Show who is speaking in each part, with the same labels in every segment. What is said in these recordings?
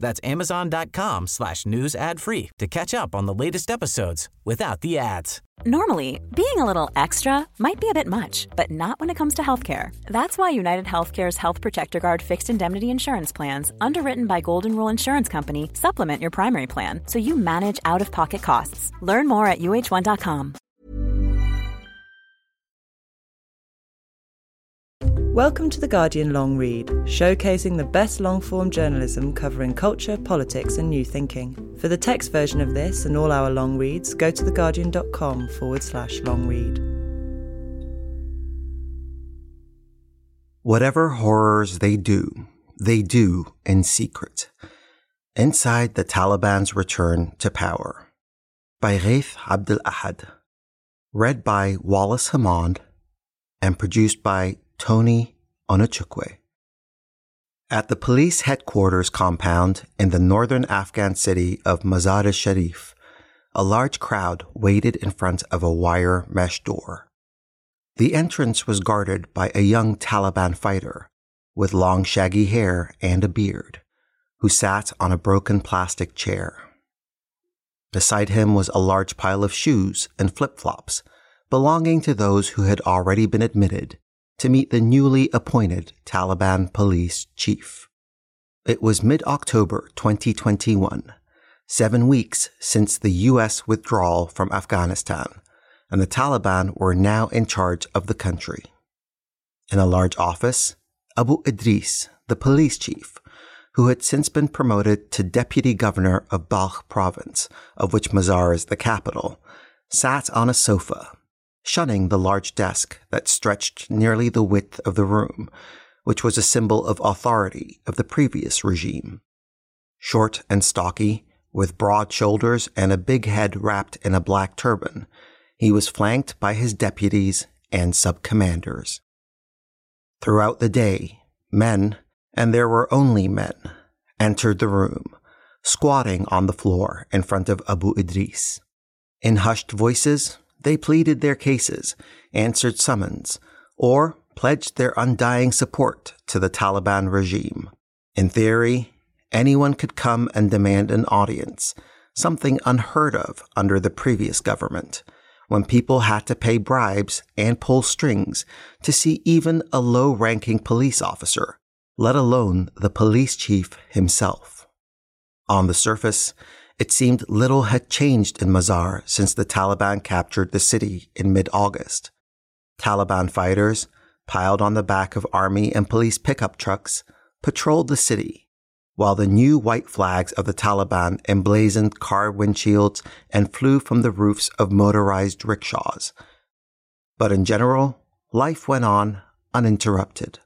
Speaker 1: That's amazon.com slash news ad free to catch up on the latest episodes without the ads.
Speaker 2: Normally, being a little extra might be a bit much, but not when it comes to healthcare. That's why United Healthcare's Health Protector Guard fixed indemnity insurance plans, underwritten by Golden Rule Insurance Company, supplement your primary plan so you manage out of pocket costs. Learn more at uh1.com.
Speaker 3: Welcome to The Guardian Long Read, showcasing the best long form journalism covering culture, politics, and new thinking. For the text version of this and all our long reads, go to theguardian.com forward slash long read.
Speaker 4: Whatever horrors they do, they do in secret. Inside the Taliban's return to power. By Ghaith Abdul-Ahad. Read by Wallace Hammond and produced by Tony Onuchukwu. At the police headquarters compound in the northern Afghan city of Mazar-i-Sharif, a large crowd waited in front of a wire mesh door. The entrance was guarded by a young Taliban fighter with long shaggy hair and a beard, who sat on a broken plastic chair. Beside him was a large pile of shoes and flip flops belonging to those who had already been admitted to meet the newly appointed Taliban police chief. It was mid October 2021, seven weeks since the U.S. withdrawal from Afghanistan, and the Taliban were now in charge of the country. In a large office, Abu Idris, the police chief, who had since been promoted to deputy governor of Balkh province, of which Mazar is the capital, sat on a sofa shunning the large desk that stretched nearly the width of the room, which was a symbol of authority of the previous regime. Short and stocky, with broad shoulders and a big head wrapped in a black turban, he was flanked by his deputies and sub-commanders. Throughout the day, men, and there were only men, entered the room, squatting on the floor in front of Abu Idris. In hushed voices, they pleaded their cases, answered summons, or pledged their undying support to the Taliban regime. In theory, anyone could come and demand an audience, something unheard of under the previous government, when people had to pay bribes and pull strings to see even a low ranking police officer, let alone the police chief himself. On the surface, it seemed little had changed in Mazar since the Taliban captured the city in mid August. Taliban fighters, piled on the back of army and police pickup trucks, patrolled the city, while the new white flags of the Taliban emblazoned car windshields and flew from the roofs of motorized rickshaws. But in general, life went on uninterrupted.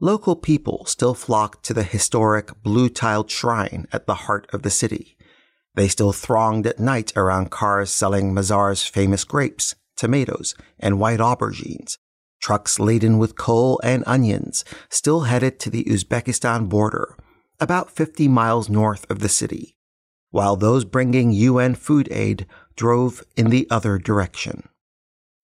Speaker 4: Local people still flocked to the historic blue tiled shrine at the heart of the city they still thronged at night around cars selling Mazar's famous grapes, tomatoes, and white aubergines. Trucks laden with coal and onions still headed to the Uzbekistan border, about 50 miles north of the city, while those bringing UN food aid drove in the other direction.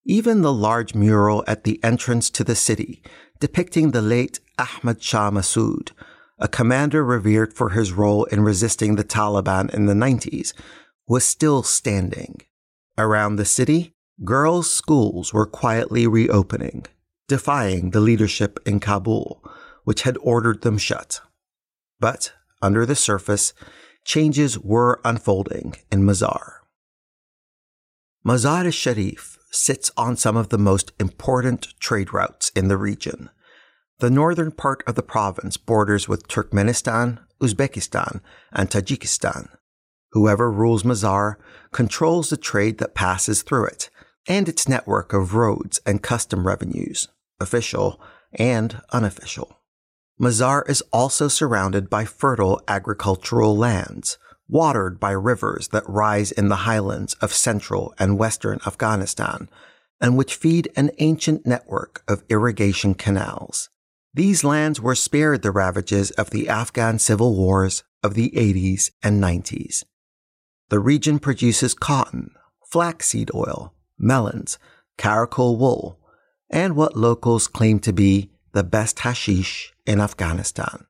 Speaker 4: Even the large mural at the entrance to the city, depicting the late Ahmad Shah Massoud, a commander revered for his role in resisting the Taliban in the 90s, was still standing. Around the city, girls' schools were quietly reopening, defying the leadership in Kabul, which had ordered them shut. But under the surface, changes were unfolding in Mazar. Mazar-i-Sharif sits on some of the most important trade routes in the region the northern part of the province borders with Turkmenistan, Uzbekistan, and Tajikistan. Whoever rules Mazar controls the trade that passes through it and its network of roads and custom revenues, official and unofficial. Mazar is also surrounded by fertile agricultural lands, watered by rivers that rise in the highlands of central and western Afghanistan, and which feed an ancient network of irrigation canals. These lands were spared the ravages of the Afghan civil wars of the 80s and 90s. The region produces cotton, flaxseed oil, melons, karakul wool, and what locals claim to be the best hashish in Afghanistan.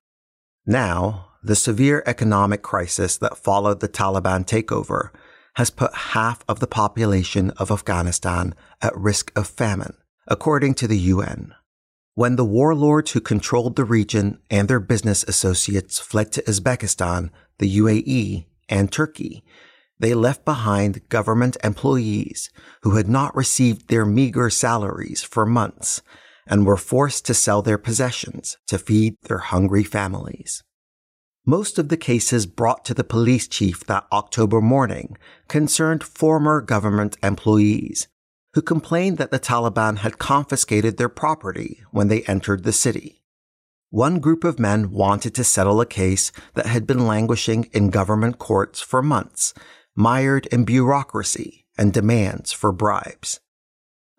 Speaker 4: Now, the severe economic crisis that followed the Taliban takeover has put half of the population of Afghanistan at risk of famine, according to the UN. When the warlords who controlled the region and their business associates fled to Uzbekistan, the UAE, and Turkey, they left behind government employees who had not received their meager salaries for months and were forced to sell their possessions to feed their hungry families. Most of the cases brought to the police chief that October morning concerned former government employees who complained that the Taliban had confiscated their property when they entered the city. One group of men wanted to settle a case that had been languishing in government courts for months, mired in bureaucracy and demands for bribes.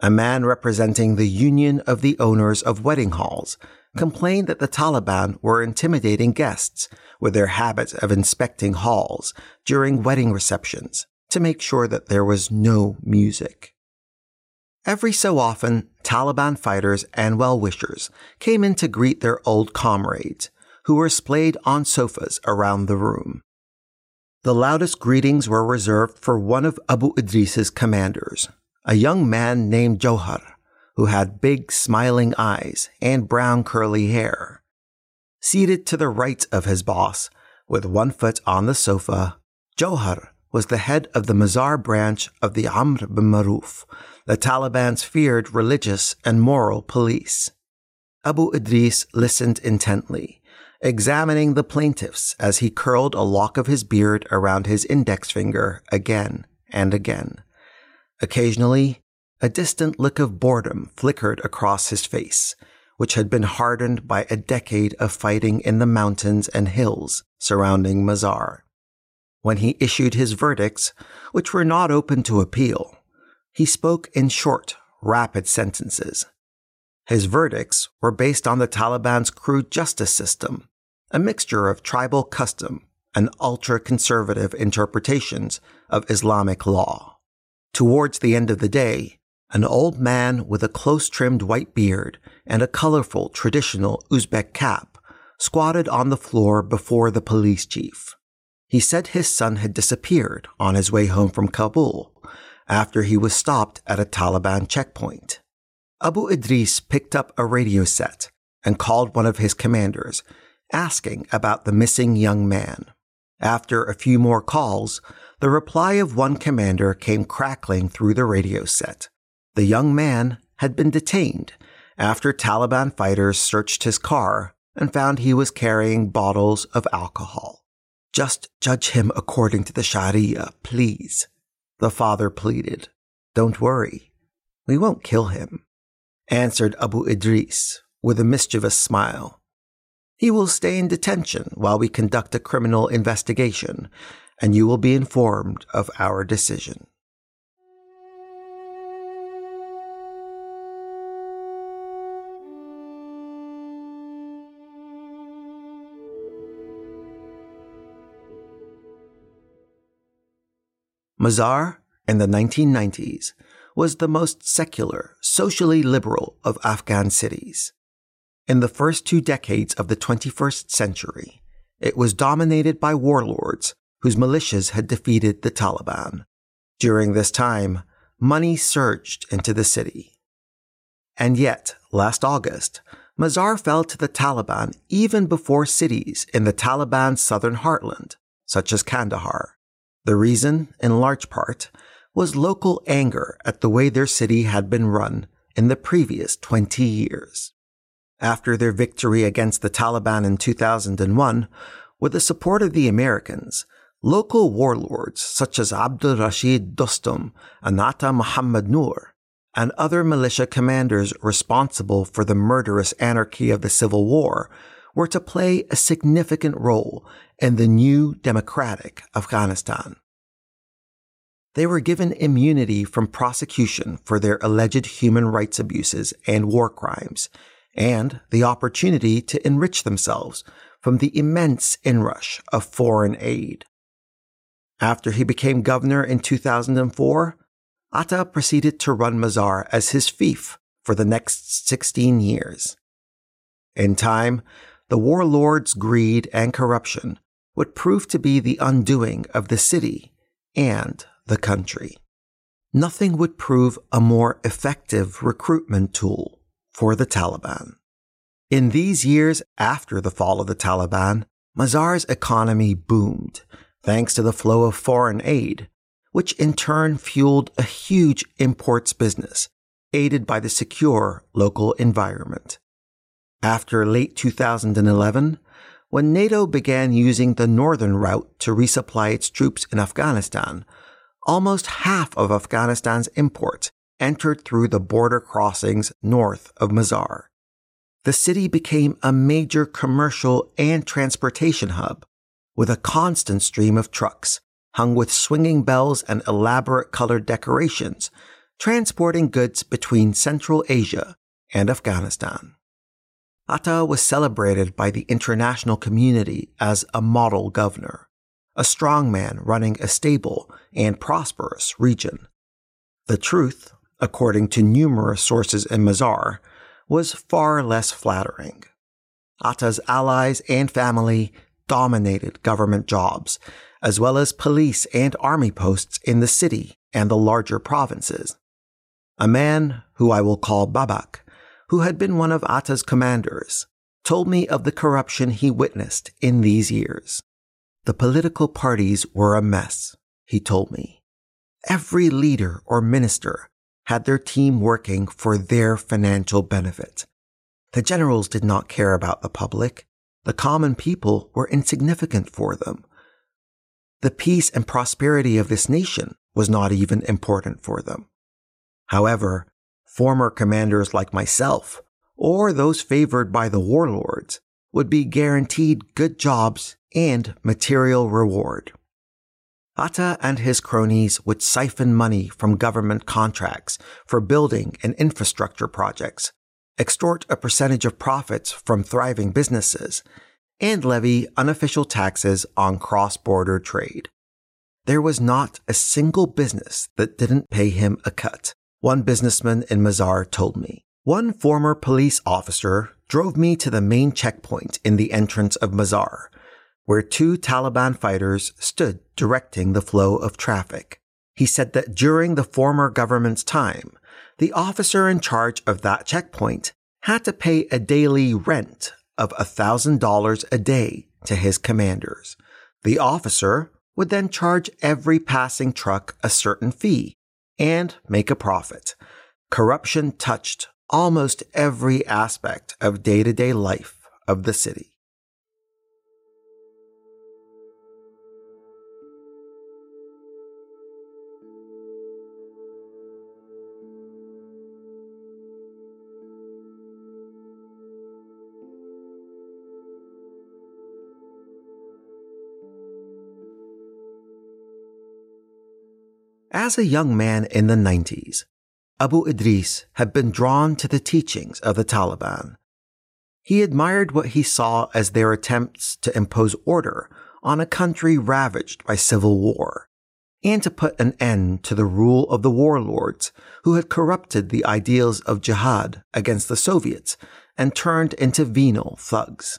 Speaker 4: A man representing the Union of the Owners of Wedding Halls complained that the Taliban were intimidating guests with their habit of inspecting halls during wedding receptions to make sure that there was no music. Every so often, Taliban fighters and well wishers came in to greet their old comrades, who were splayed on sofas around the room. The loudest greetings were reserved for one of Abu Idris's commanders, a young man named Johar, who had big smiling eyes and brown curly hair. Seated to the right of his boss, with one foot on the sofa, Johar was the head of the Mazar branch of the Amr bil Maroof, the Taliban's feared religious and moral police. Abu Idris listened intently, examining the plaintiffs as he curled a lock of his beard around his index finger again and again. Occasionally, a distant look of boredom flickered across his face, which had been hardened by a decade of fighting in the mountains and hills surrounding Mazar. When he issued his verdicts, which were not open to appeal, he spoke in short, rapid sentences. His verdicts were based on the Taliban's crude justice system, a mixture of tribal custom and ultra conservative interpretations of Islamic law. Towards the end of the day, an old man with a close trimmed white beard and a colorful traditional Uzbek cap squatted on the floor before the police chief. He said his son had disappeared on his way home from Kabul after he was stopped at a Taliban checkpoint. Abu Idris picked up a radio set and called one of his commanders, asking about the missing young man. After a few more calls, the reply of one commander came crackling through the radio set. The young man had been detained after Taliban fighters searched his car and found he was carrying bottles of alcohol. Just judge him according to the Sharia, please, the father pleaded. Don't worry. We won't kill him, answered Abu Idris with a mischievous smile. He will stay in detention while we conduct a criminal investigation, and you will be informed of our decision. Mazar, in the 1990s, was the most secular, socially liberal of Afghan cities. In the first two decades of the 21st century, it was dominated by warlords whose militias had defeated the Taliban. During this time, money surged into the city. And yet, last August, Mazar fell to the Taliban even before cities in the Taliban's southern heartland, such as Kandahar, the reason, in large part, was local anger at the way their city had been run in the previous 20 years. After their victory against the Taliban in 2001, with the support of the Americans, local warlords such as Abdul Rashid Dostum and Atta Muhammad and other militia commanders responsible for the murderous anarchy of the Civil War were to play a significant role in the new democratic Afghanistan. They were given immunity from prosecution for their alleged human rights abuses and war crimes, and the opportunity to enrich themselves from the immense inrush of foreign aid. After he became governor in 2004, Atta proceeded to run Mazar as his fief for the next 16 years. In time, the warlord's greed and corruption would prove to be the undoing of the city and the country. Nothing would prove a more effective recruitment tool for the Taliban. In these years after the fall of the Taliban, Mazar's economy boomed thanks to the flow of foreign aid, which in turn fueled a huge imports business, aided by the secure local environment. After late 2011, when NATO began using the northern route to resupply its troops in Afghanistan, almost half of Afghanistan's imports entered through the border crossings north of Mazar. The city became a major commercial and transportation hub, with a constant stream of trucks hung with swinging bells and elaborate colored decorations, transporting goods between Central Asia and Afghanistan. Atta was celebrated by the international community as a model governor, a strong man running a stable and prosperous region. The truth, according to numerous sources in Mazar, was far less flattering. Atta's allies and family dominated government jobs, as well as police and army posts in the city and the larger provinces. A man, who I will call Babak, who had been one of Atta's commanders, told me of the corruption he witnessed in these years. The political parties were a mess, he told me. Every leader or minister had their team working for their financial benefit. The generals did not care about the public. The common people were insignificant for them. The peace and prosperity of this nation was not even important for them. However, former commanders like myself, or those favored by the warlords, would be guaranteed good jobs and material reward. Atta and his cronies would siphon money from government contracts for building and infrastructure projects extort a percentage of profits from thriving businesses, and levy unofficial taxes on cross border trade. There was not a single business that didn't pay him a cut, one businessman in Mazar told me. One former police officer drove me to the main checkpoint in the entrance of Mazar, where two Taliban fighters stood directing the flow of traffic. He said that during the former government's time, the officer in charge of that checkpoint had to pay a daily rent of $1,000 a day to his commanders. The officer would then charge every passing truck a certain fee and make a profit. Corruption touched almost every aspect of day to day life of the city. As a young man in the 90s, Abu Idris had been drawn to the teachings of the Taliban. He admired what he saw as their attempts to impose order on a country ravaged by civil war, and to put an end to the rule of the warlords who had corrupted the ideals of jihad against the Soviets and turned into venal thugs.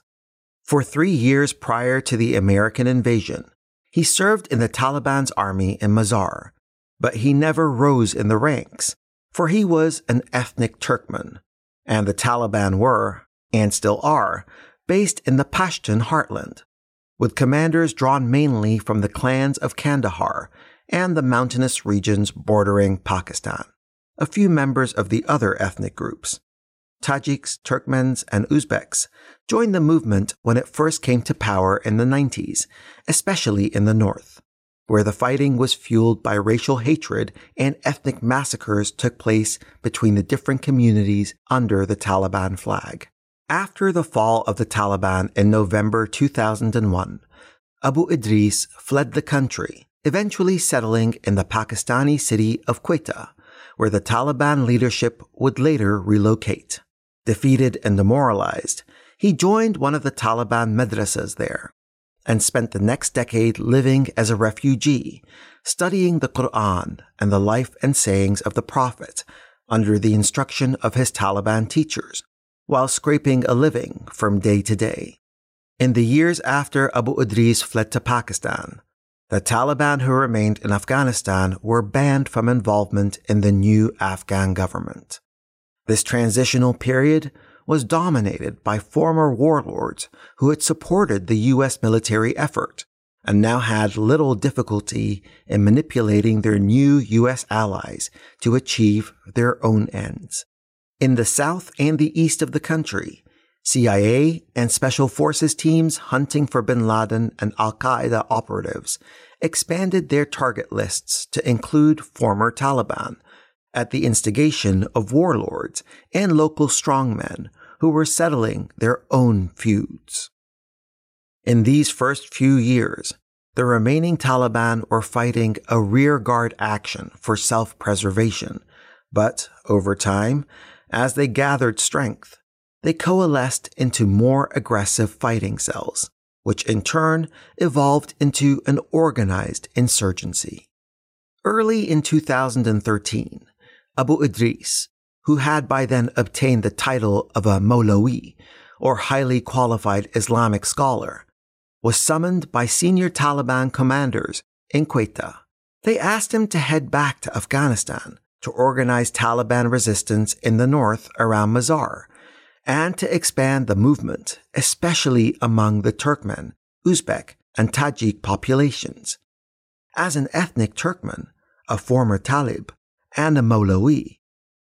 Speaker 4: For three years prior to the American invasion, he served in the Taliban's army in Mazar, but he never rose in the ranks, for he was an ethnic Turkman, and the Taliban were, and still are, based in the Pashtun heartland, with commanders drawn mainly from the clans of Kandahar and the mountainous regions bordering Pakistan. A few members of the other ethnic groups, Tajiks, Turkmens, and Uzbeks, joined the movement when it first came to power in the 90s, especially in the north where the fighting was fueled by racial hatred and ethnic massacres took place between the different communities under the Taliban flag. After the fall of the Taliban in November 2001, Abu Idris fled the country, eventually settling in the Pakistani city of Quetta, where the Taliban leadership would later relocate. Defeated and demoralized, he joined one of the Taliban madrasas there and spent the next decade living as a refugee, studying the Quran and the life and sayings of the Prophet under the instruction of his Taliban teachers, while scraping a living from day to day. In the years after Abu Idris fled to Pakistan, the Taliban who remained in Afghanistan were banned from involvement in the new Afghan government. This transitional period was dominated by former warlords who had supported the U.S. military effort and now had little difficulty in manipulating their new U.S. allies to achieve their own ends. In the south and the east of the country, CIA and special forces teams hunting for bin Laden and Al Qaeda operatives expanded their target lists to include former Taliban at the instigation of warlords and local strongmen who were settling their own feuds. In these first few years, the remaining Taliban were fighting a rearguard action for self preservation, but over time, as they gathered strength, they coalesced into more aggressive fighting cells, which in turn evolved into an organized insurgency. Early in 2013, Abu Idris, who had by then obtained the title of a Mawlawi, or highly qualified Islamic scholar, was summoned by senior Taliban commanders in Quetta. They asked him to head back to Afghanistan to organize Taliban resistance in the north around Mazar and to expand the movement, especially among the Turkmen, Uzbek, and Tajik populations. As an ethnic Turkmen, a former Talib, and a Mawlawi,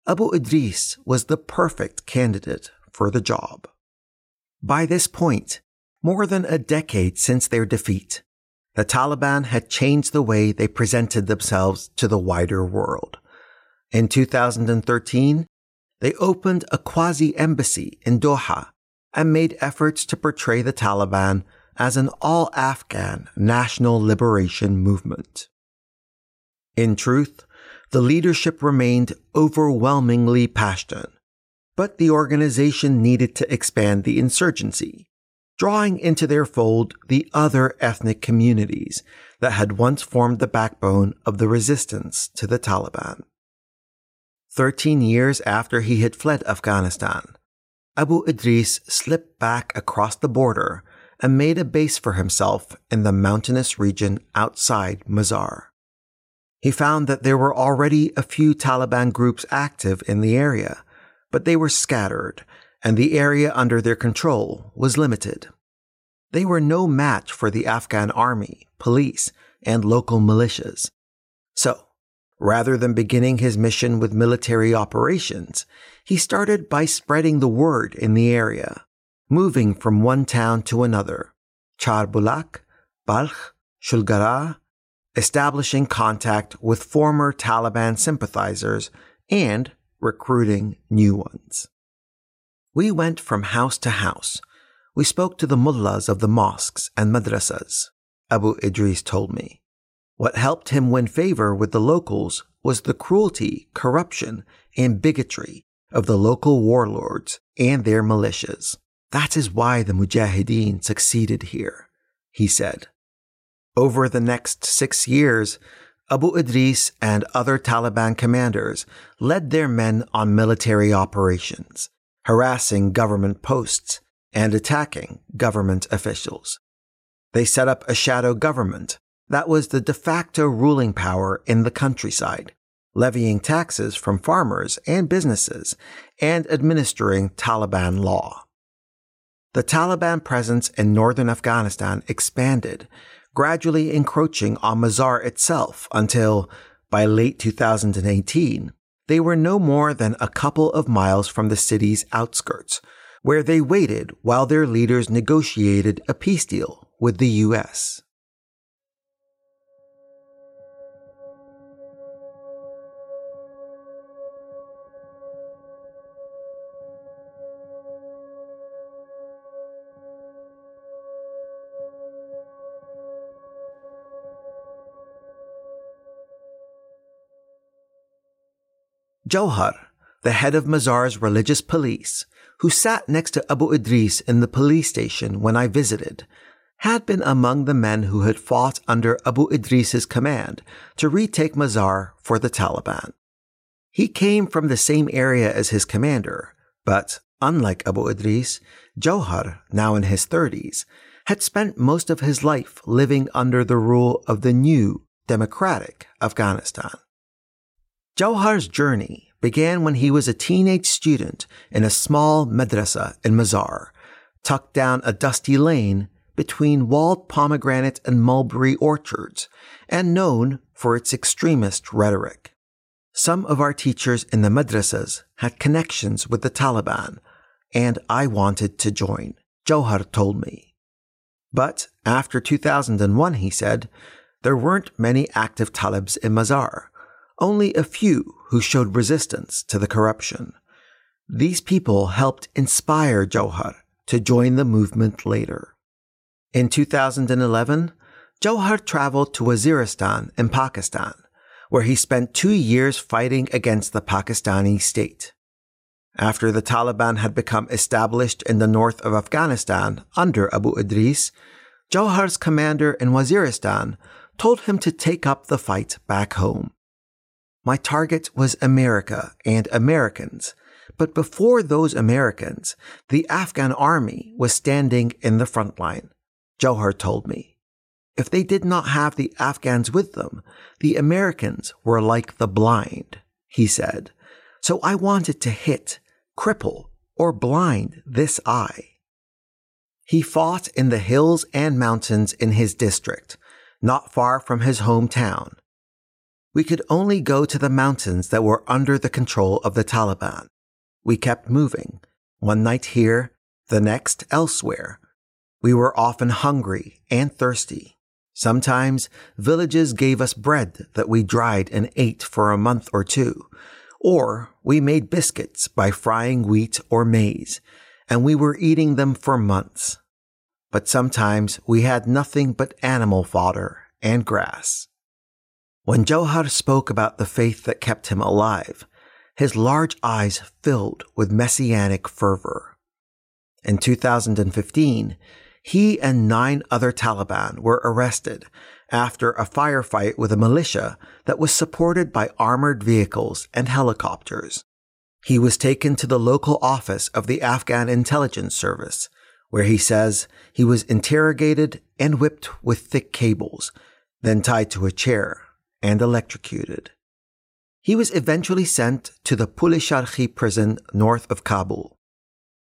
Speaker 4: Abu Idris was the perfect candidate for the job. By this point, more than a decade since their defeat, the Taliban had changed the way they presented themselves to the wider world. In 2013, they opened a quasi embassy in Doha and made efforts to portray the Taliban as an all Afghan national liberation movement. In truth, the leadership remained overwhelmingly Pashtun, but the organization needed to expand the insurgency, drawing into their fold the other ethnic communities that had once formed the backbone of the resistance to the Taliban. Thirteen years after he had fled Afghanistan, Abu Idris slipped back across the border and made a base for himself in the mountainous region outside Mazar. He found that there were already a few Taliban groups active in the area, but they were scattered, and the area under their control was limited. They were no match for the Afghan army, police, and local militias. So, Rather than beginning his mission with military operations, he started by spreading the word in the area, moving from one town to another, Charbulak, Balkh, Shulgara, establishing contact with former Taliban sympathizers and recruiting new ones. We went from house to house. We spoke to the mullahs of the mosques and madrasas, Abu Idris told me. What helped him win favor with the locals was the cruelty, corruption, and bigotry of the local warlords and their militias. That is why the Mujahideen succeeded here, he said. Over the next six years, Abu Idris and other Taliban commanders led their men on military operations, harassing government posts and attacking government officials. They set up a shadow government that was the de facto ruling power in the countryside, levying taxes from farmers and businesses and administering Taliban law. The Taliban presence in northern Afghanistan expanded, gradually encroaching on Mazar itself until, by late 2018, they were no more than a couple of miles from the city's outskirts, where they waited while their leaders negotiated a peace deal with the U.S. Johar, the head of Mazar's religious police, who sat next to Abu Idris in the police station when I visited, had been among the men who had fought under Abu Idris's command to retake Mazar for the Taliban. He came from the same area as his commander, but unlike Abu Idris, Johar, now in his 30s, had spent most of his life living under the rule of the new democratic Afghanistan. Johar's journey began when he was a teenage student in a small madrasa in Mazar, tucked down a dusty lane between walled pomegranate and mulberry orchards, and known for its extremist rhetoric. Some of our teachers in the madrasas had connections with the Taliban, and I wanted to join, Johar told me. But after 2001, he said, there weren't many active Talibs in Mazar, only a few who showed resistance to the corruption. These people helped inspire Johar to join the movement later. In 2011, Johar traveled to Waziristan in Pakistan, where he spent two years fighting against the Pakistani state. After the Taliban had become established in the north of Afghanistan under Abu Idris, Johar's commander in Waziristan told him to take up the fight back home. My target was America and Americans, but before those Americans, the Afghan army was standing in the front line, Johar told me. If they did not have the Afghans with them, the Americans were like the blind, he said. So I wanted to hit, cripple, or blind this eye. He fought in the hills and mountains in his district, not far from his hometown. We could only go to the mountains that were under the control of the Taliban. We kept moving, one night here, the next elsewhere. We were often hungry and thirsty. Sometimes villages gave us bread that we dried and ate for a month or two, or we made biscuits by frying wheat or maize, and we were eating them for months but sometimes we had nothing but animal fodder and grass. When Johar spoke about the faith that kept him alive, his large eyes filled with messianic fervor. In 2015, he and nine other Taliban were arrested after a firefight with a militia that was supported by armored vehicles and helicopters. He was taken to the local office of the Afghan intelligence service where he says he was interrogated and whipped with thick cables, then tied to a chair and electrocuted. He was eventually sent to the Pul-e Charkhi prison north of Kabul.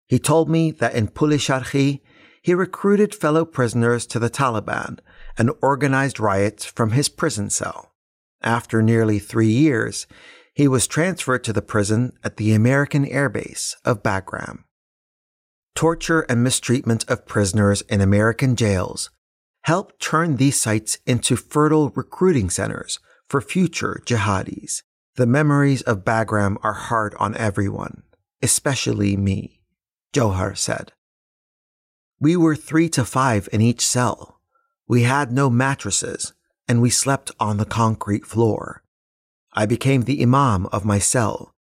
Speaker 4: He told me that in Pul-e Charkhi, he recruited fellow prisoners to the Taliban and organized riots from his prison cell. After nearly three years, he was transferred to the prison at the American Air Base of Bagram torture and mistreatment of prisoners in American jails helped turn these sites into fertile recruiting centers for future jihadis. The memories of Bagram are hard on everyone, especially me, Johar said. We were three to five in each cell. We had no mattresses, and we slept on the concrete floor. I became the imam of my cell,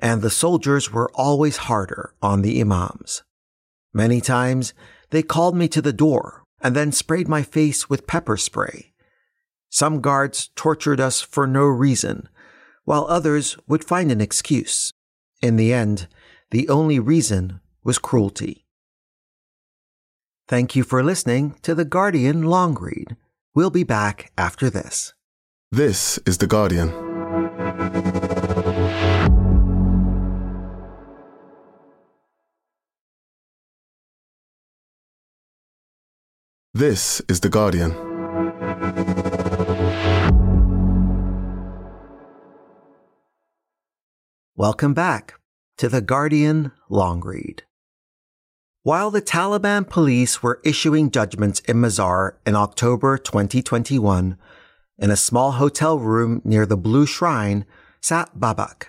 Speaker 4: and the soldiers were always harder on the imams. Many times, they called me to the door and then sprayed my face with pepper spray. Some guards tortured us for no reason, while others would find an excuse. In the end, the only reason was cruelty. Thank you for listening to The Guardian Long Read. We'll be back after this.
Speaker 5: This is The Guardian. This is The Guardian.
Speaker 4: Welcome back to The Guardian Long Read. While the Taliban police were issuing judgments in Mazar in October 2021, in a small hotel room near the Blue Shrine sat Babak,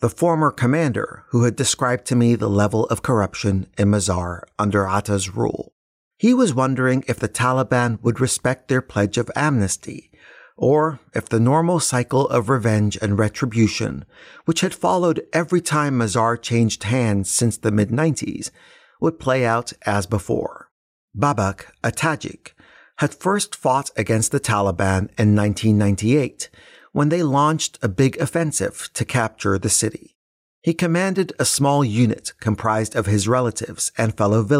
Speaker 4: the former commander who had described to me the level of corruption in Mazar under Atta's rule. He was wondering if the Taliban would respect their pledge of amnesty, or if the normal cycle of revenge and retribution, which had followed every time Mazar changed hands since the mid 90s, would play out as before. Babak, a Tajik, had first fought against the Taliban in 1998 when they launched a big offensive to capture the city. He commanded a small unit comprised of his relatives and fellow villagers.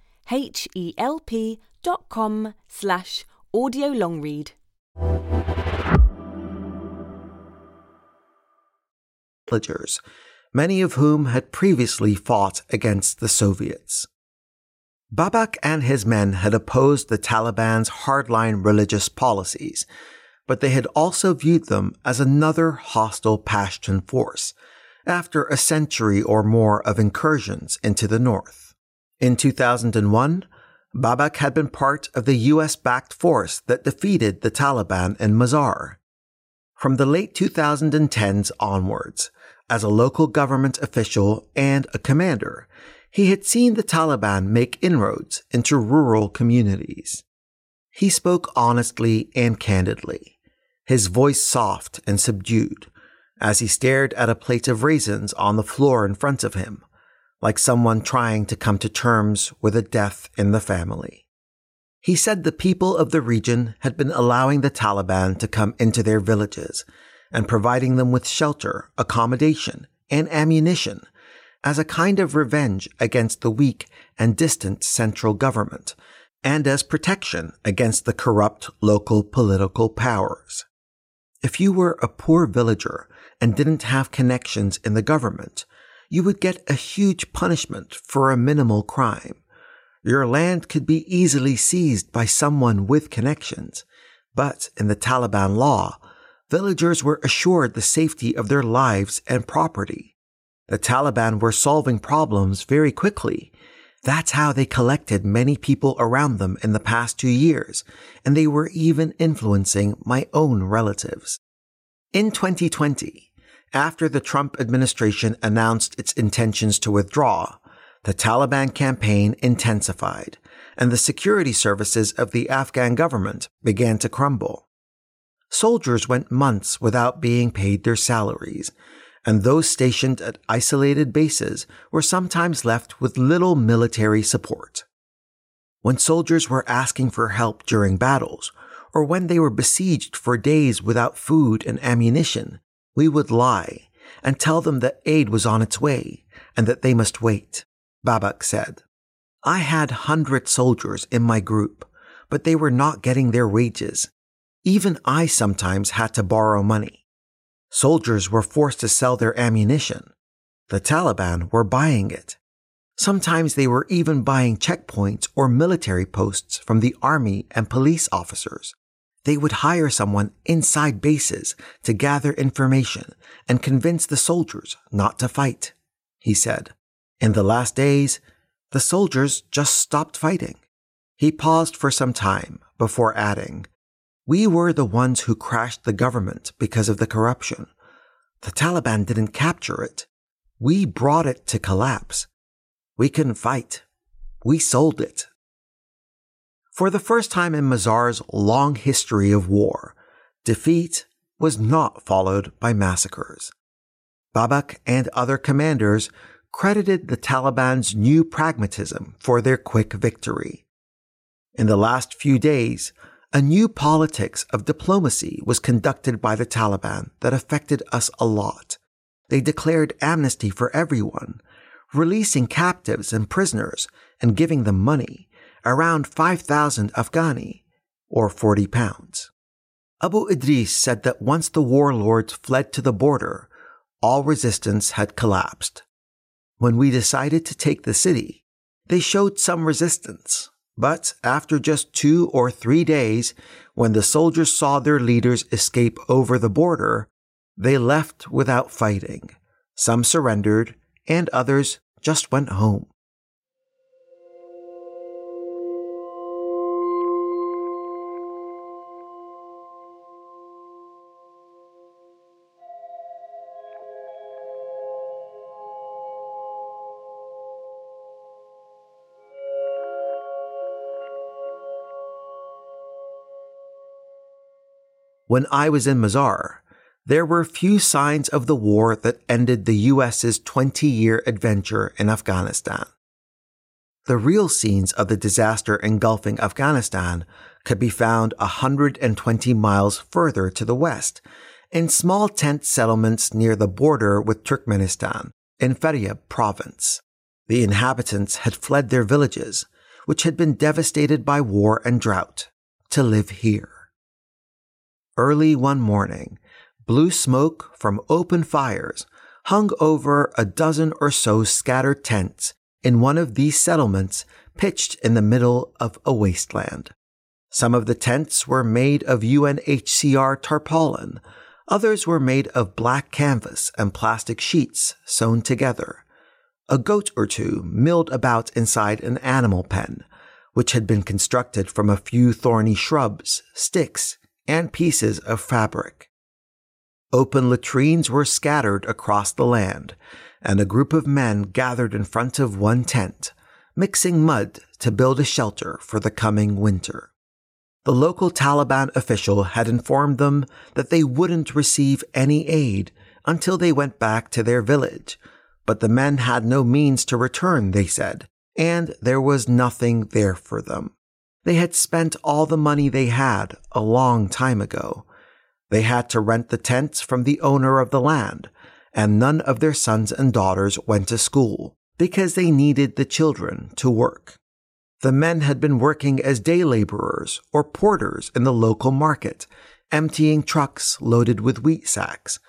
Speaker 6: H-E-L-P dot com slash audiolongread.
Speaker 4: villagers, many of whom had previously fought against the Soviets. Babak and his men had opposed the Taliban's hardline religious policies, but they had also viewed them as another hostile Pashtun force after a century or more of incursions into the north. In 2001, Babak had been part of the US backed force that defeated the Taliban in Mazar. From the late 2010s onwards, as a local government official and a commander, he had seen the Taliban make inroads into rural communities. He spoke honestly and candidly, his voice soft and subdued, as he stared at a plate of raisins on the floor in front of him, like someone trying to come to terms with a death in the family. He said the people of the region had been allowing the Taliban to come into their villages and providing them with shelter, accommodation, and ammunition as a kind of revenge against the weak and distant central government and as protection against the corrupt local political powers. If you were a poor villager and didn't have connections in the government, you would get a huge punishment for a minimal crime. Your land could be easily seized by someone with connections, but in the Taliban law, villagers were assured the safety of their lives and property. The Taliban were solving problems very quickly. That's how they collected many people around them in the past two years, and they were even influencing my own relatives. In 2020, after the Trump administration announced its intentions to withdraw, the Taliban campaign intensified, and the security services of the Afghan government began to crumble. Soldiers went months without being paid their salaries, and those stationed at isolated bases were sometimes left with little military support. When soldiers were asking for help during battles, or when they were besieged for days without food and ammunition, we would lie and tell them that aid was on its way and that they must wait, Babak said. I had hundred soldiers in my group, but they were not getting their wages even I sometimes had to borrow money. Soldiers were forced to sell their ammunition. The Taliban were buying it. Sometimes they were even buying checkpoints or military posts from the army and police officers. They would hire someone inside bases to gather information and convince the soldiers not to fight, he said. In the last days, the soldiers just stopped fighting. He paused for some time before adding, We were the ones who crashed the government because of the corruption. The Taliban didn't capture it. We brought it to collapse. We couldn't fight. We sold it. For the first time in Mazar's long history of war, defeat was not followed by massacres. Babak and other commanders credited the Taliban's new pragmatism for their quick victory. In the last few days, a new politics of diplomacy was conducted by the Taliban that affected us a lot. They declared amnesty for everyone, releasing captives and prisoners and giving them money, around 5,000 Afghani, or 40 pounds. Abu Idris said that once the warlords fled to the border, all resistance had collapsed. When we decided to take the city, they showed some resistance, but after just two or three days, when the soldiers saw their leaders escape over the border, they left without fighting. Some surrendered, and others just went home. When I was in Mazar, there were few signs of the war that ended the US's 20 year adventure in Afghanistan. The real scenes of the disaster engulfing Afghanistan could be found 120 miles further to the west, in small tent settlements near the border with Turkmenistan, in Faryab province. The inhabitants had fled their villages, which had been devastated by war and drought, to live here. Early one morning, blue smoke from open fires hung over a dozen or so scattered tents in one of these settlements pitched in the middle of a wasteland. Some of the tents were made of UNHCR tarpaulin, others were made of black canvas and plastic sheets sewn together. A goat or two milled about inside an animal pen, which had been constructed from a few thorny shrubs, sticks, and pieces of fabric. Open latrines were scattered across the land, and a group of men gathered in front of one tent, mixing mud to build a shelter for the coming winter. The local Taliban official had informed them that they wouldn't receive any aid until they went back to their village, but the men had no means to return, they said, and there was nothing there for them. They had spent all the money they had a long time ago. They had to rent the tents from the owner of the land, and none of their sons and daughters went to school because they needed the children to work. The men had been working as day laborers or porters in the local market, emptying trucks loaded with wheat sacks.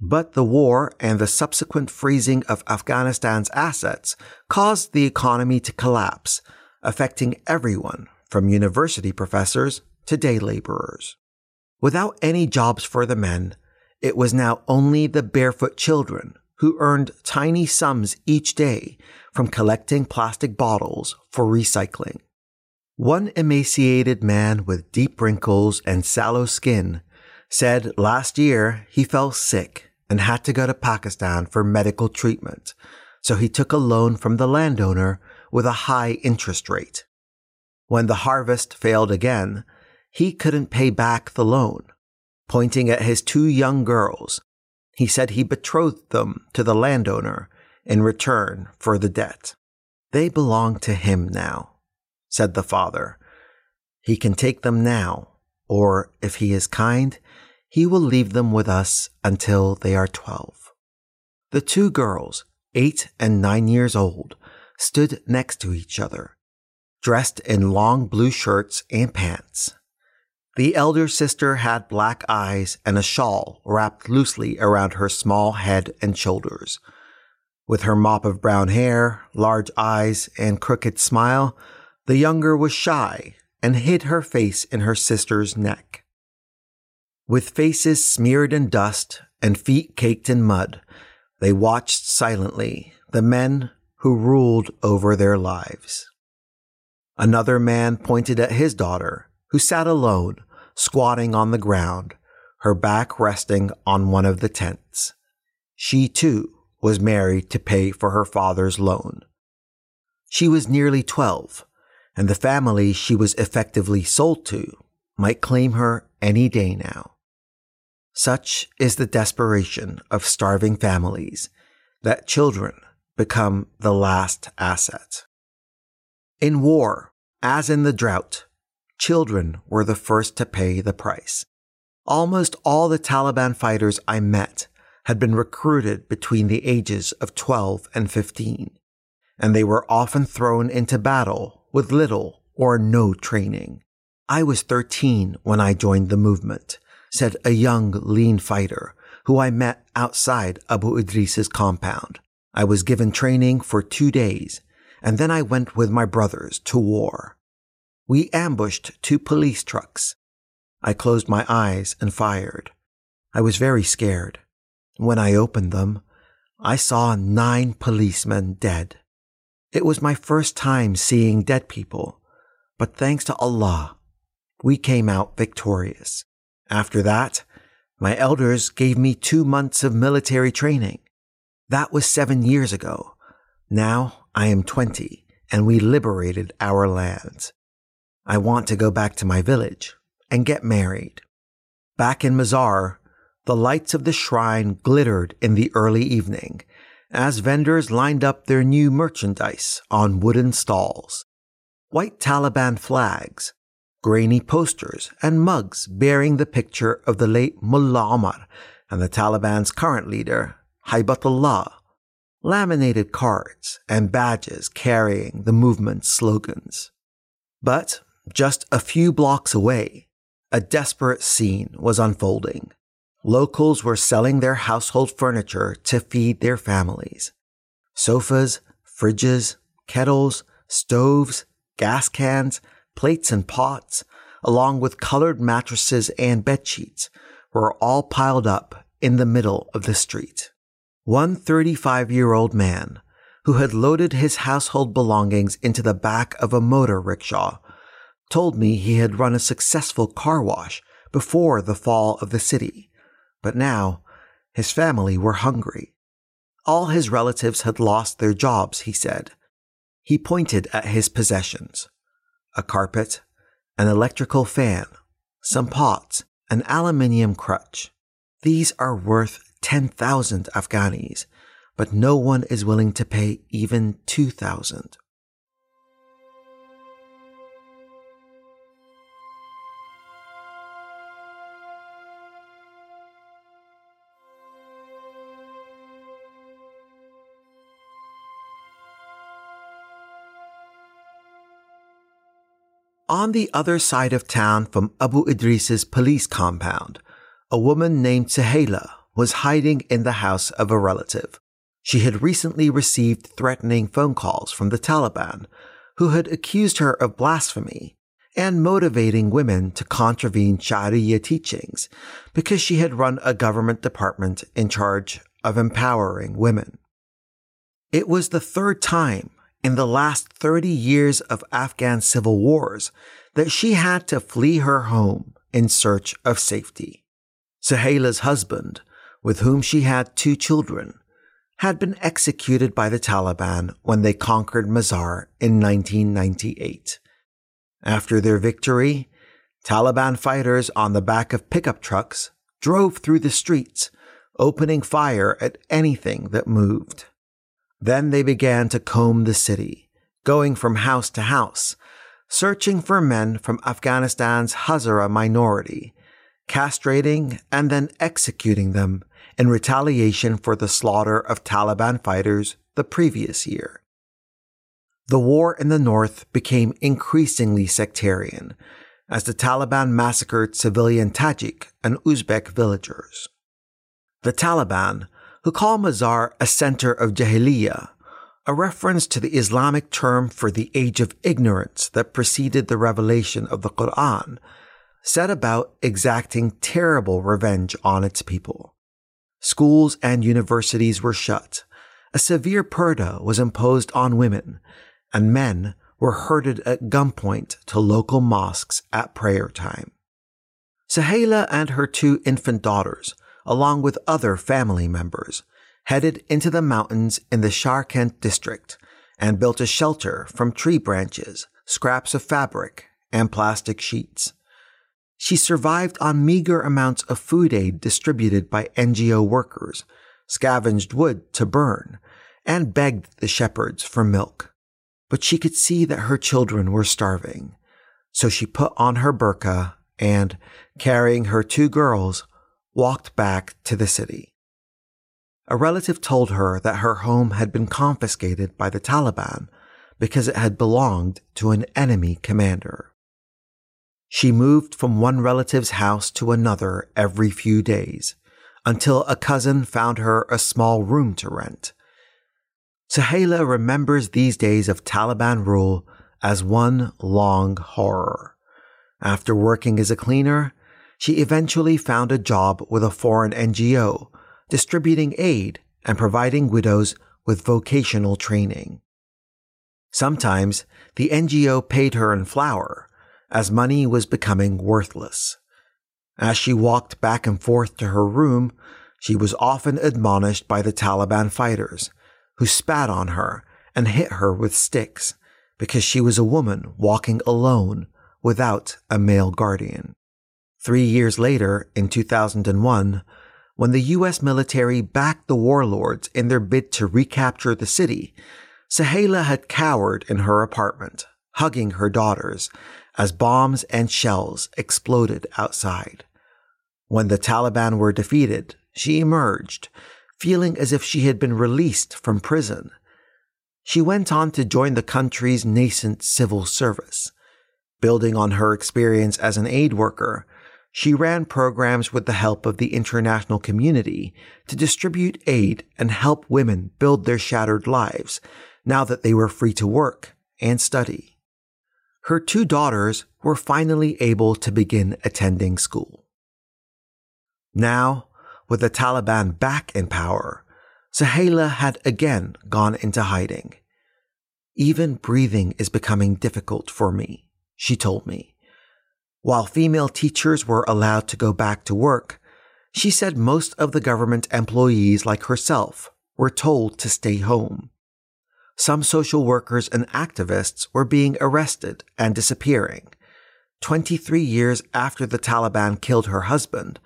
Speaker 4: But the war and the subsequent freezing of Afghanistan's assets caused the economy to collapse, affecting everyone from university professors to day laborers. Without any jobs for the men, it was now only the barefoot children who earned tiny sums each day from collecting plastic bottles for recycling. One emaciated man with deep wrinkles and sallow skin said last year he fell sick and had to go to Pakistan for medical treatment, so he took a loan from the landowner with a high interest rate. When the harvest failed again, he couldn't pay back the loan. Pointing at his two young girls, he said he betrothed them to the landowner in return for the debt. They belong to him now, said the father. He can take them now, or if he is kind, he will leave them with us until they are twelve. The two girls, eight and nine years old, stood next to each other dressed in long blue shirts and pants. The elder sister had black eyes and a shawl wrapped loosely around her small head and shoulders. With her mop of brown hair, large eyes, and crooked smile, the younger was shy and hid her face in her sister's neck. With faces smeared in dust and feet caked in mud, they watched silently the men who ruled over their lives. Another man pointed at his daughter, who sat alone, squatting on the ground, her back resting on one of the tents. She, too, was married to pay for her father's loan. She was nearly 12, and the family she was effectively sold to might claim her any day now. Such is the desperation of starving families that children become the last asset. In war, as in the drought, children were the first to pay the price. Almost all the Taliban fighters I met had been recruited between the ages of 12 and 15, and they were often thrown into battle with little or no training. I was 13 when I joined the movement, said a young, lean fighter who I met outside Abu Idris's compound. I was given training for two days, and then I went with my brothers to war. We ambushed two police trucks. I closed my eyes and fired. I was very scared. When I opened them, I saw nine policemen dead. It was my first time seeing dead people, but thanks to Allah, we came out victorious. After that, my elders gave me two months of military training. That was seven years ago. Now I am 20 and we liberated our lands. I want to go back to my village and get married. Back in Mazar, the lights of the shrine glittered in the early evening as vendors lined up their new merchandise on wooden stalls. White Taliban flags, grainy posters, and mugs bearing the picture of the late Mullah Omar and the Taliban's current leader, Haibatullah, laminated cards and badges carrying the movement's slogans. But just a few blocks away, a desperate scene was unfolding. Locals were selling their household furniture to feed their families. Sofas, fridges, kettles, stoves, gas cans, plates and pots, along with colored mattresses and bed sheets, were all piled up in the middle of the street. One 35 year old man, who had loaded his household belongings into the back of a motor rickshaw, told me he had run a successful car wash before the fall of the city, but now his family were hungry. All his relatives had lost their jobs, he said. He pointed at his possessions a carpet, an electrical fan, some pots, an aluminium crutch. These are worth 10,000 Afghanis, but no one is willing to pay even 2,000. On the other side of town from Abu Idris's police compound, a woman named Suhaila was hiding in the house of a relative. She had recently received threatening phone calls from the Taliban, who had accused her of blasphemy and motivating women to contravene Sharia teachings because she had run a government department in charge of empowering women. It was the third time in the last 30 years of Afghan civil wars that she had to flee her home in search of safety. Suhaila's husband, with whom she had two children, had been executed by the Taliban when they conquered Mazar in 1998. After their victory, Taliban fighters on the back of pickup trucks drove through the streets, opening fire at anything that moved. Then they began to comb the city, going from house to house, searching for men from Afghanistan's Hazara minority, castrating and then executing them in retaliation for the slaughter of Taliban fighters the previous year. The war in the north became increasingly sectarian, as the Taliban massacred civilian Tajik and Uzbek villagers. The Taliban, who call Mazar a center of Jahiliyyah, a reference to the Islamic term for the age of ignorance that preceded the revelation of the Quran, set about exacting terrible revenge on its people. Schools and universities were shut. A severe purdah was imposed on women, and men were herded at gunpoint to local mosques at prayer time. Suhaila and her two infant daughters, along with other family members, headed into the mountains in the Sharkent district and built a shelter from tree branches, scraps of fabric, and plastic sheets. She survived on meager amounts of food aid distributed by NGO workers, scavenged wood to burn, and begged the shepherds for milk. But she could see that her children were starving. So she put on her burqa and, carrying her two girls, walked back to the city. A relative told her that her home had been confiscated by the Taliban because it had belonged to an enemy commander. She moved from one relative's house to another every few days until a cousin found her a small room to rent. Suhaila remembers these days of Taliban rule as one long horror. After working as a cleaner, she eventually found a job with a foreign NGO, distributing aid and providing widows with vocational training. Sometimes the NGO paid her in flour, as money was becoming worthless. As she walked back and forth to her room, she was often admonished by the Taliban fighters, who spat on her and hit her with sticks because she was a woman walking alone without a male guardian. Three years later, in 2001, when the US military backed the warlords in their bid to recapture the city, Suhaila had cowered in her apartment, hugging her daughters as bombs and shells exploded outside. When the Taliban were defeated, she emerged, feeling as if she had been released from prison. She went on to join the country's nascent civil service. Building on her experience as an aid worker, she ran programs with the help of the international community to distribute aid and help women build their shattered lives now that they were free to work and study her two daughters were finally able to begin attending school. Now, with the Taliban back in power, Suhaila had again gone into hiding. Even breathing is becoming difficult for me, she told me. While female teachers were allowed to go back to work, she said most of the government employees, like herself, were told to stay home some social workers and activists were being arrested and disappearing. 23 years after the Taliban killed her husband,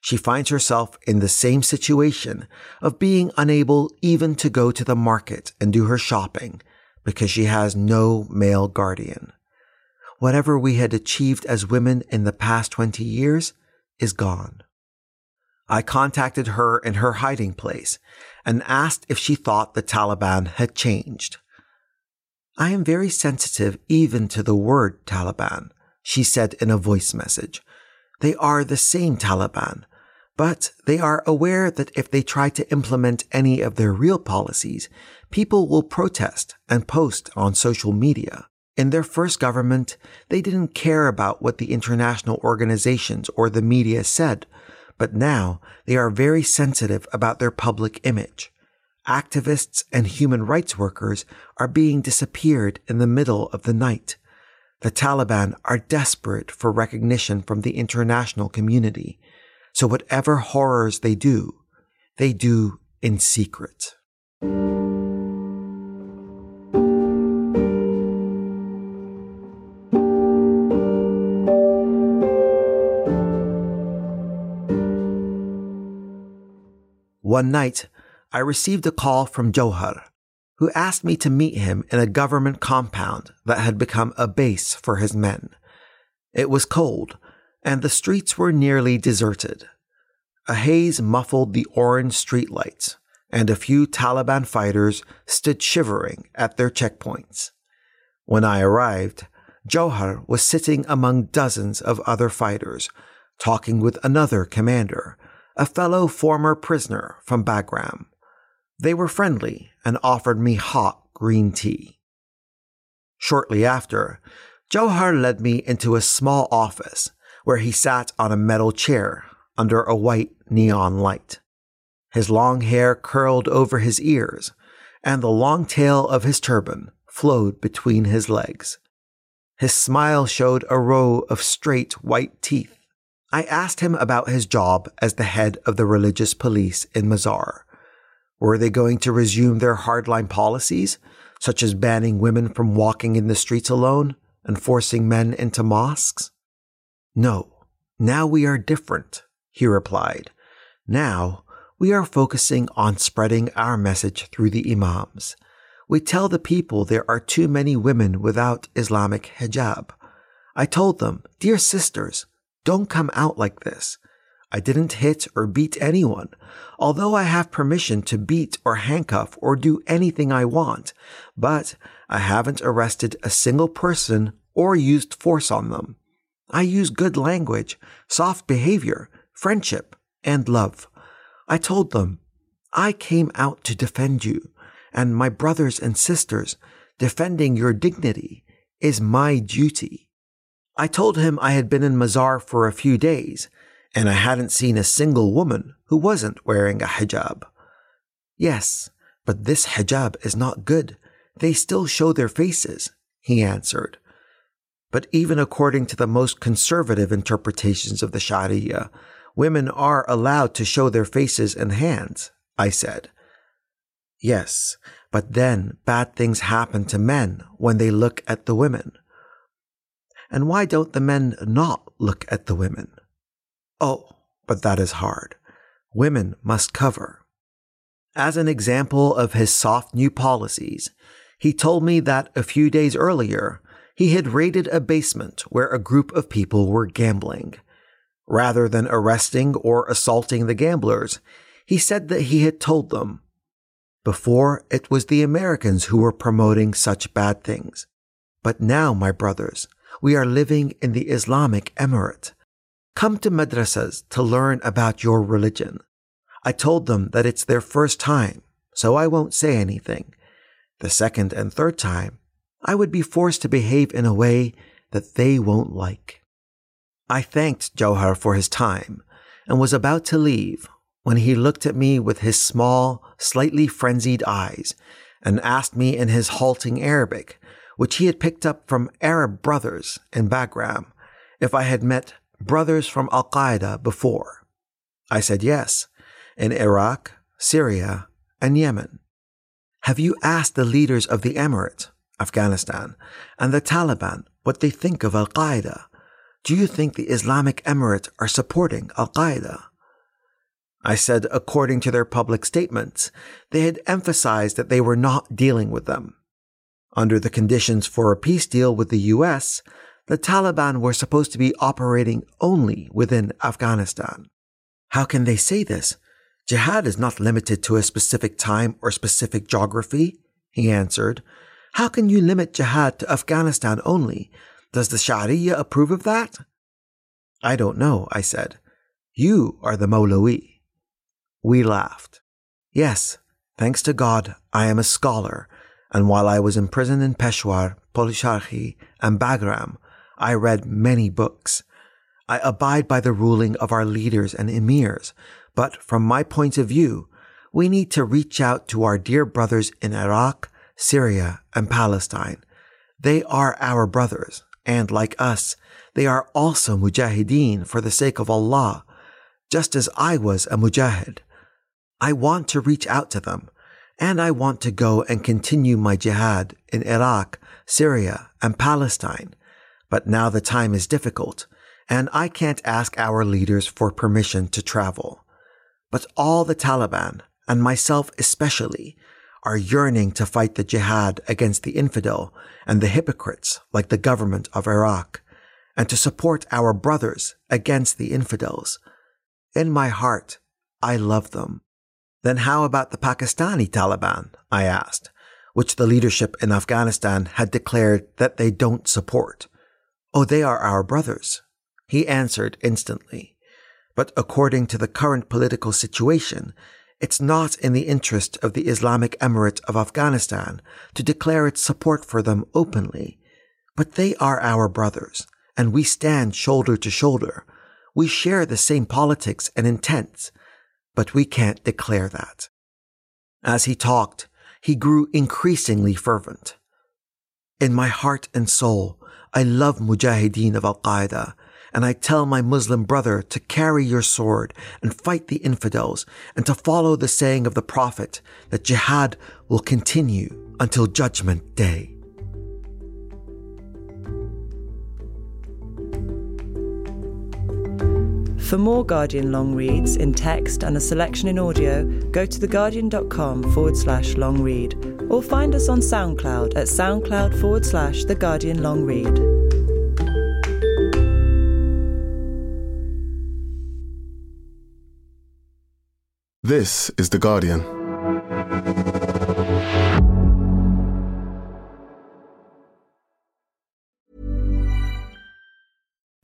Speaker 4: she finds herself in the same situation of being unable even to go to the market and do her shopping because she has no male guardian. Whatever we had achieved as women in the past 20 years is gone. I contacted her in her hiding place and asked if she thought the Taliban had changed. I am very sensitive even to the word Taliban, she said in a voice message. They are the same Taliban, but they are aware that if they try to implement any of their real policies, people will protest and post on social media. In their first government, they didn't care about what the international organizations or the media said but now they are very sensitive about their public image. Activists and human rights workers are being disappeared in the middle of the night. The Taliban are desperate for recognition from the international community. So whatever horrors they do, they do in secret. One night, I received a call from Johar, who asked me to meet him in a government compound that had become a base for his men. It was cold, and the streets were nearly deserted. A haze muffled the orange streetlights, and a few Taliban fighters stood shivering at their checkpoints. When I arrived, Johar was sitting among dozens of other fighters, talking with another commander, a fellow former prisoner from Bagram. They were friendly and offered me hot green tea. Shortly after, Johar led me into a small office where he sat on a metal chair under a white neon light. His long hair curled over his ears, and the long tail of his turban flowed between his legs. His smile showed a row of straight white teeth. I asked him about his job as the head of the religious police in Mazar. Were they going to resume their hardline policies, such as banning women from walking in the streets alone and forcing men into mosques? No, now we are different, he replied. Now we are focusing on spreading our message through the imams. We tell the people there are too many women without Islamic hijab. I told them, dear sisters, don't come out like this. I didn't hit or beat anyone, although I have permission to beat or handcuff or do anything I want, but I haven't arrested a single person or used force on them. I use good language, soft behavior, friendship, and love. I told them, I came out to defend you, and my brothers and sisters, defending your dignity is my duty. I told him I had been in Mazar for a few days and I hadn't seen a single woman who wasn't wearing a hijab. Yes, but this hijab is not good. They still show their faces, he answered. But even according to the most conservative interpretations of the Sharia, women are allowed to show their faces and hands, I said. Yes, but then bad things happen to men when they look at the women. And why don't the men not look at the women? Oh, but that is hard. Women must cover. As an example of his soft new policies, he told me that a few days earlier, he had raided a basement where a group of people were gambling. Rather than arresting or assaulting the gamblers, he said that he had told them, Before it was the Americans who were promoting such bad things. But now, my brothers, we are living in the Islamic Emirate come to madrasas to learn about your religion. I told them that it's their first time, so I won't say anything. The second and third time, I would be forced to behave in a way that they won't like. I thanked Johar for his time and was about to leave when he looked at me with his small, slightly frenzied eyes and asked me in his halting Arabic, which he had picked up from Arab brothers in Bagram, if I had met brothers from Al Qaeda before? I said yes, in Iraq, Syria, and Yemen. Have you asked the leaders of the Emirate, Afghanistan, and the Taliban what they think of Al Qaeda? Do you think the Islamic Emirate are supporting Al Qaeda? I said, according to their public statements, they had emphasized that they were not dealing with them. Under the conditions for a peace deal with the US, the Taliban were supposed to be operating only within Afghanistan. How can they say this? Jihad is not limited to a specific time or specific geography, he answered. How can you limit jihad to Afghanistan only? Does the Sharia approve of that? I don't know, I said. You are the Mawlawi. We laughed. Yes, thanks to God, I am a scholar, and while I was imprisoned in Peshawar, Pul-e-Charkhi, and Bagram, I read many books. I abide by the ruling of our leaders and emirs, but from my point of view, we need to reach out to our dear brothers in Iraq, Syria, and Palestine. They are our brothers, and like us, they are also mujahideen for the sake of Allah, just as I was a mujahid. I want to reach out to them, and I want to go and continue my jihad in Iraq, Syria, and Palestine. But now the time is difficult, and I can't ask our leaders for permission to travel. But all the Taliban, and myself especially, are yearning to fight the jihad against the infidel and the hypocrites like the government of Iraq, and to support our brothers against the infidels. In my heart, I love them. Then how about the Pakistani Taliban? I asked, which the leadership in Afghanistan had declared that they don't support. Oh, they are our brothers. He answered instantly. But according to the current political situation, it's not in the interest of the Islamic Emirate of Afghanistan to declare its support for them openly. But they are our brothers, and we stand shoulder to shoulder. We share the same politics and intents, but we can't declare that. As he talked, he grew increasingly fervent. In my heart and soul, I love Mujahideen of Al Qaeda, and I tell my Muslim brother to carry your sword and fight the infidels, and to follow the saying of the Prophet that jihad will continue until Judgment Day.
Speaker 3: For more Guardian long reads in text and a selection in audio, go to theguardian.com forward slash long read or find us on SoundCloud at soundcloud forward slash The Guardian Long Read.
Speaker 5: This is The Guardian.